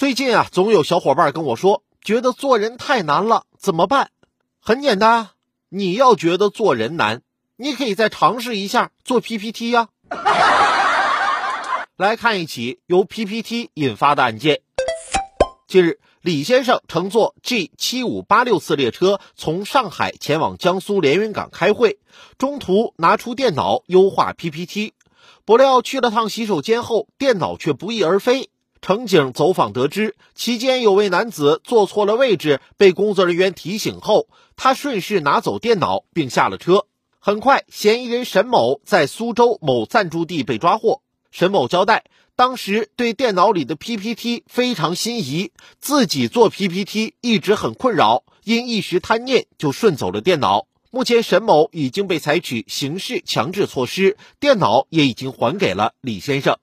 最近啊，总有小伙伴跟我说，觉得做人太难了，怎么办？很简单，你要觉得做人难，你可以再尝试一下做 PPT 呀。来看一起由 PPT 引发的案件。近日，李先生乘坐 G 七五八六次列车从上海前往江苏连云港开会，中途拿出电脑优化 PPT，不料去了趟洗手间后，电脑却不翼而飞。乘警走访得知，期间有位男子坐错了位置，被工作人员提醒后，他顺势拿走电脑并下了车。很快，嫌疑人沈某在苏州某暂住地被抓获。沈某交代，当时对电脑里的 PPT 非常心仪，自己做 PPT 一直很困扰，因一时贪念就顺走了电脑。目前，沈某已经被采取刑事强制措施，电脑也已经还给了李先生。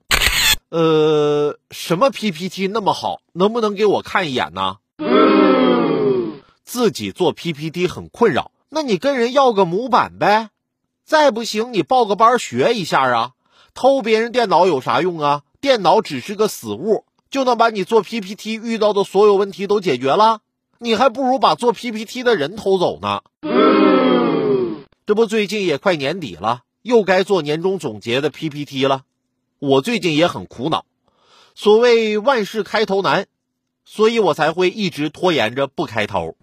呃，什么 PPT 那么好？能不能给我看一眼呢？自己做 PPT 很困扰，那你跟人要个模板呗。再不行，你报个班学一下啊。偷别人电脑有啥用啊？电脑只是个死物，就能把你做 PPT 遇到的所有问题都解决了？你还不如把做 PPT 的人偷走呢。这不，最近也快年底了，又该做年终总结的 PPT 了。我最近也很苦恼，所谓万事开头难，所以我才会一直拖延着不开头。